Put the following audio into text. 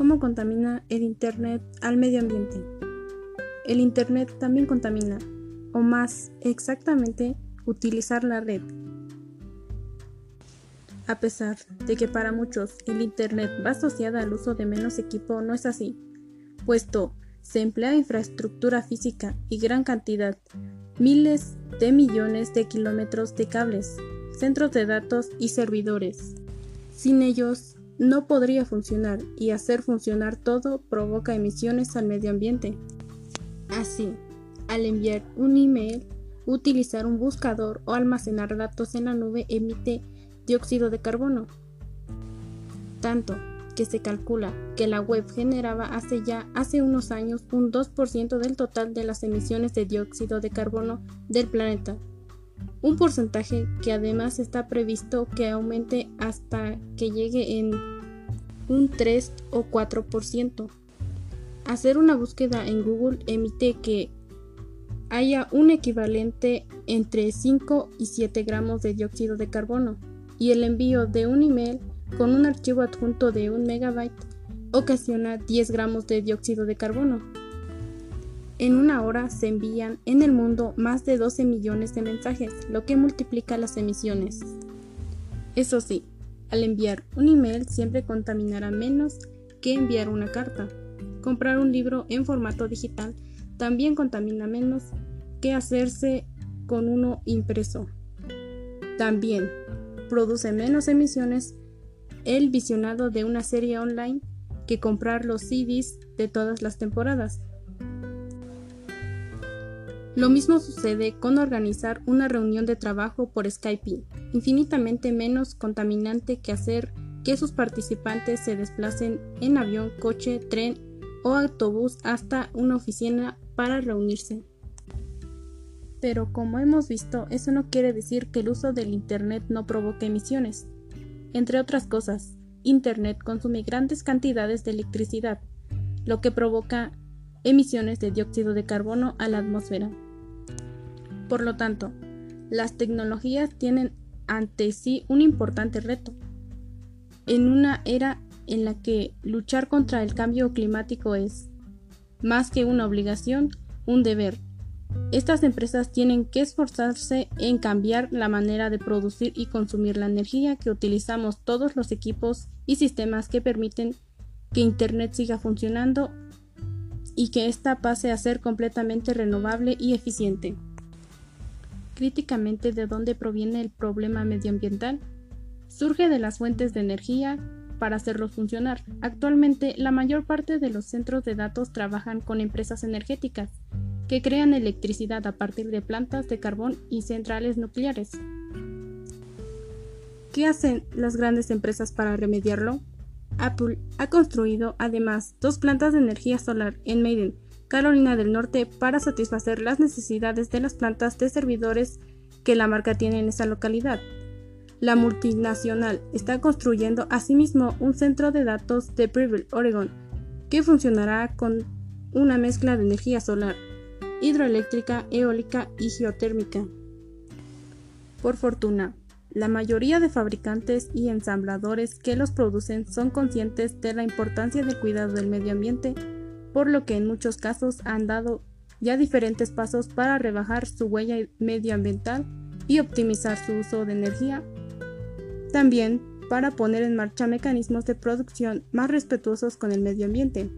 cómo contamina el Internet al medio ambiente. El Internet también contamina, o más exactamente, utilizar la red. A pesar de que para muchos el Internet va asociada al uso de menos equipo, no es así, puesto se emplea infraestructura física y gran cantidad, miles de millones de kilómetros de cables, centros de datos y servidores. Sin ellos, no podría funcionar y hacer funcionar todo provoca emisiones al medio ambiente. Así, al enviar un email, utilizar un buscador o almacenar datos en la nube emite dióxido de carbono. Tanto que se calcula que la web generaba hace ya hace unos años un 2% del total de las emisiones de dióxido de carbono del planeta. Un porcentaje que además está previsto que aumente hasta que llegue en un 3 o 4%. Hacer una búsqueda en Google emite que haya un equivalente entre 5 y 7 gramos de dióxido de carbono y el envío de un email con un archivo adjunto de 1 megabyte ocasiona 10 gramos de dióxido de carbono. En una hora se envían en el mundo más de 12 millones de mensajes, lo que multiplica las emisiones. Eso sí, al enviar un email siempre contaminará menos que enviar una carta. Comprar un libro en formato digital también contamina menos que hacerse con uno impreso. También produce menos emisiones el visionado de una serie online que comprar los CDs de todas las temporadas. Lo mismo sucede con organizar una reunión de trabajo por Skype, infinitamente menos contaminante que hacer que sus participantes se desplacen en avión, coche, tren o autobús hasta una oficina para reunirse. Pero como hemos visto, eso no quiere decir que el uso del Internet no provoque emisiones. Entre otras cosas, Internet consume grandes cantidades de electricidad, lo que provoca emisiones de dióxido de carbono a la atmósfera. Por lo tanto, las tecnologías tienen ante sí un importante reto. En una era en la que luchar contra el cambio climático es, más que una obligación, un deber. Estas empresas tienen que esforzarse en cambiar la manera de producir y consumir la energía que utilizamos todos los equipos y sistemas que permiten que Internet siga funcionando y que ésta pase a ser completamente renovable y eficiente. Críticamente de dónde proviene el problema medioambiental, surge de las fuentes de energía para hacerlos funcionar. Actualmente, la mayor parte de los centros de datos trabajan con empresas energéticas que crean electricidad a partir de plantas de carbón y centrales nucleares. ¿Qué hacen las grandes empresas para remediarlo? Apple ha construido además dos plantas de energía solar en Maiden, Carolina del Norte, para satisfacer las necesidades de las plantas de servidores que la marca tiene en esa localidad. La multinacional está construyendo asimismo un centro de datos de Preble, Oregon, que funcionará con una mezcla de energía solar, hidroeléctrica, eólica y geotérmica. Por fortuna, la mayoría de fabricantes y ensambladores que los producen son conscientes de la importancia del cuidado del medio ambiente, por lo que en muchos casos han dado ya diferentes pasos para rebajar su huella medioambiental y optimizar su uso de energía. También para poner en marcha mecanismos de producción más respetuosos con el medio ambiente.